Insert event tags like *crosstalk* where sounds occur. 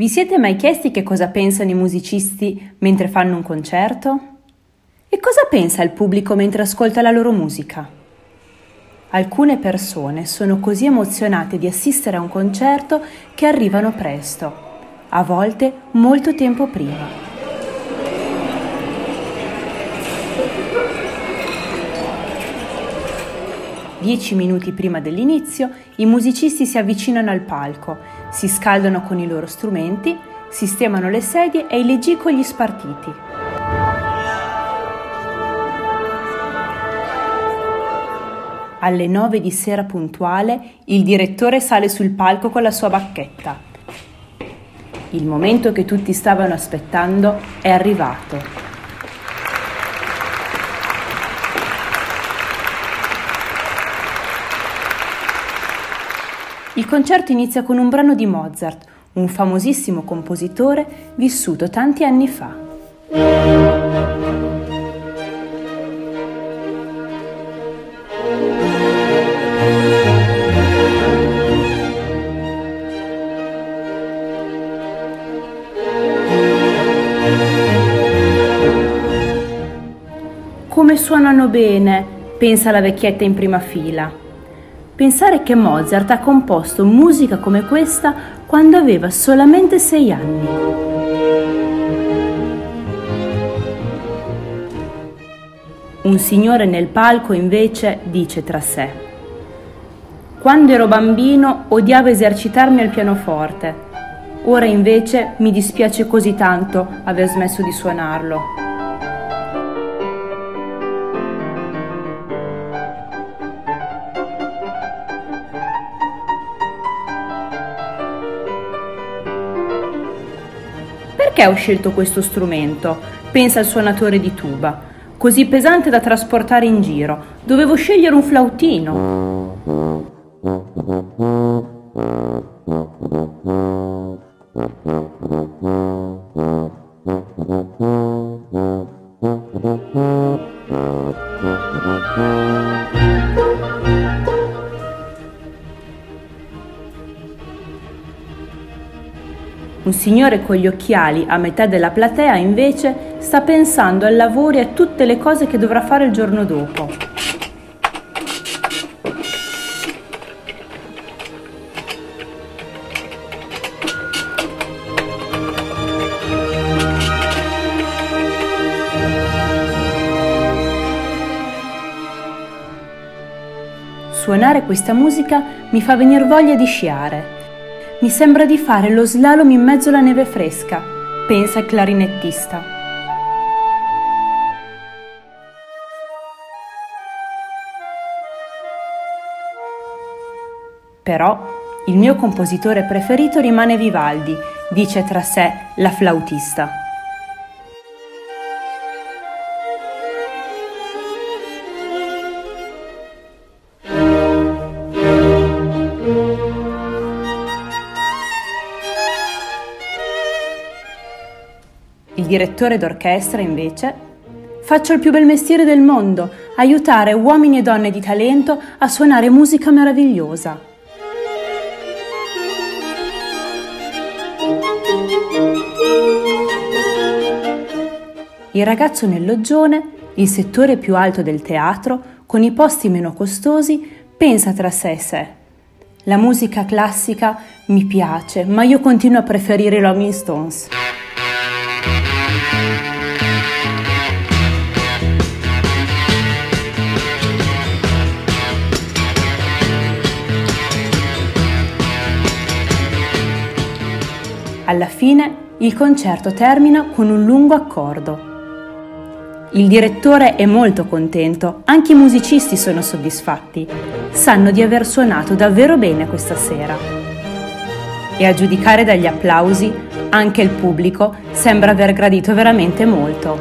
Vi siete mai chiesti che cosa pensano i musicisti mentre fanno un concerto? E cosa pensa il pubblico mentre ascolta la loro musica? Alcune persone sono così emozionate di assistere a un concerto che arrivano presto, a volte molto tempo prima. Dieci minuti prima dell'inizio i musicisti si avvicinano al palco, si scaldano con i loro strumenti, sistemano le sedie e i leggicoli spartiti. Alle nove di sera puntuale il direttore sale sul palco con la sua bacchetta. Il momento che tutti stavano aspettando è arrivato. Il concerto inizia con un brano di Mozart, un famosissimo compositore vissuto tanti anni fa. Come suonano bene, pensa la vecchietta in prima fila. Pensare che Mozart ha composto musica come questa quando aveva solamente sei anni. Un signore nel palco invece dice tra sé, quando ero bambino odiavo esercitarmi al pianoforte, ora invece mi dispiace così tanto aver smesso di suonarlo. Perché ho scelto questo strumento? Pensa il suonatore di tuba. Così pesante da trasportare in giro. Dovevo scegliere un flautino. *laughs* Un signore con gli occhiali a metà della platea invece sta pensando al lavoro e a tutte le cose che dovrà fare il giorno dopo. Suonare questa musica mi fa venire voglia di sciare mi sembra di fare lo slalom in mezzo alla neve fresca, pensa il clarinettista. Però il mio compositore preferito rimane Vivaldi, dice tra sé la flautista. Direttore d'orchestra, invece, faccio il più bel mestiere del mondo, aiutare uomini e donne di talento a suonare musica meravigliosa. Il ragazzo nel loggione, il settore più alto del teatro, con i posti meno costosi, pensa tra sé e sé. La musica classica mi piace, ma io continuo a preferire i Rolling Stones. Alla fine il concerto termina con un lungo accordo. Il direttore è molto contento, anche i musicisti sono soddisfatti. Sanno di aver suonato davvero bene questa sera. E a giudicare dagli applausi, anche il pubblico sembra aver gradito veramente molto.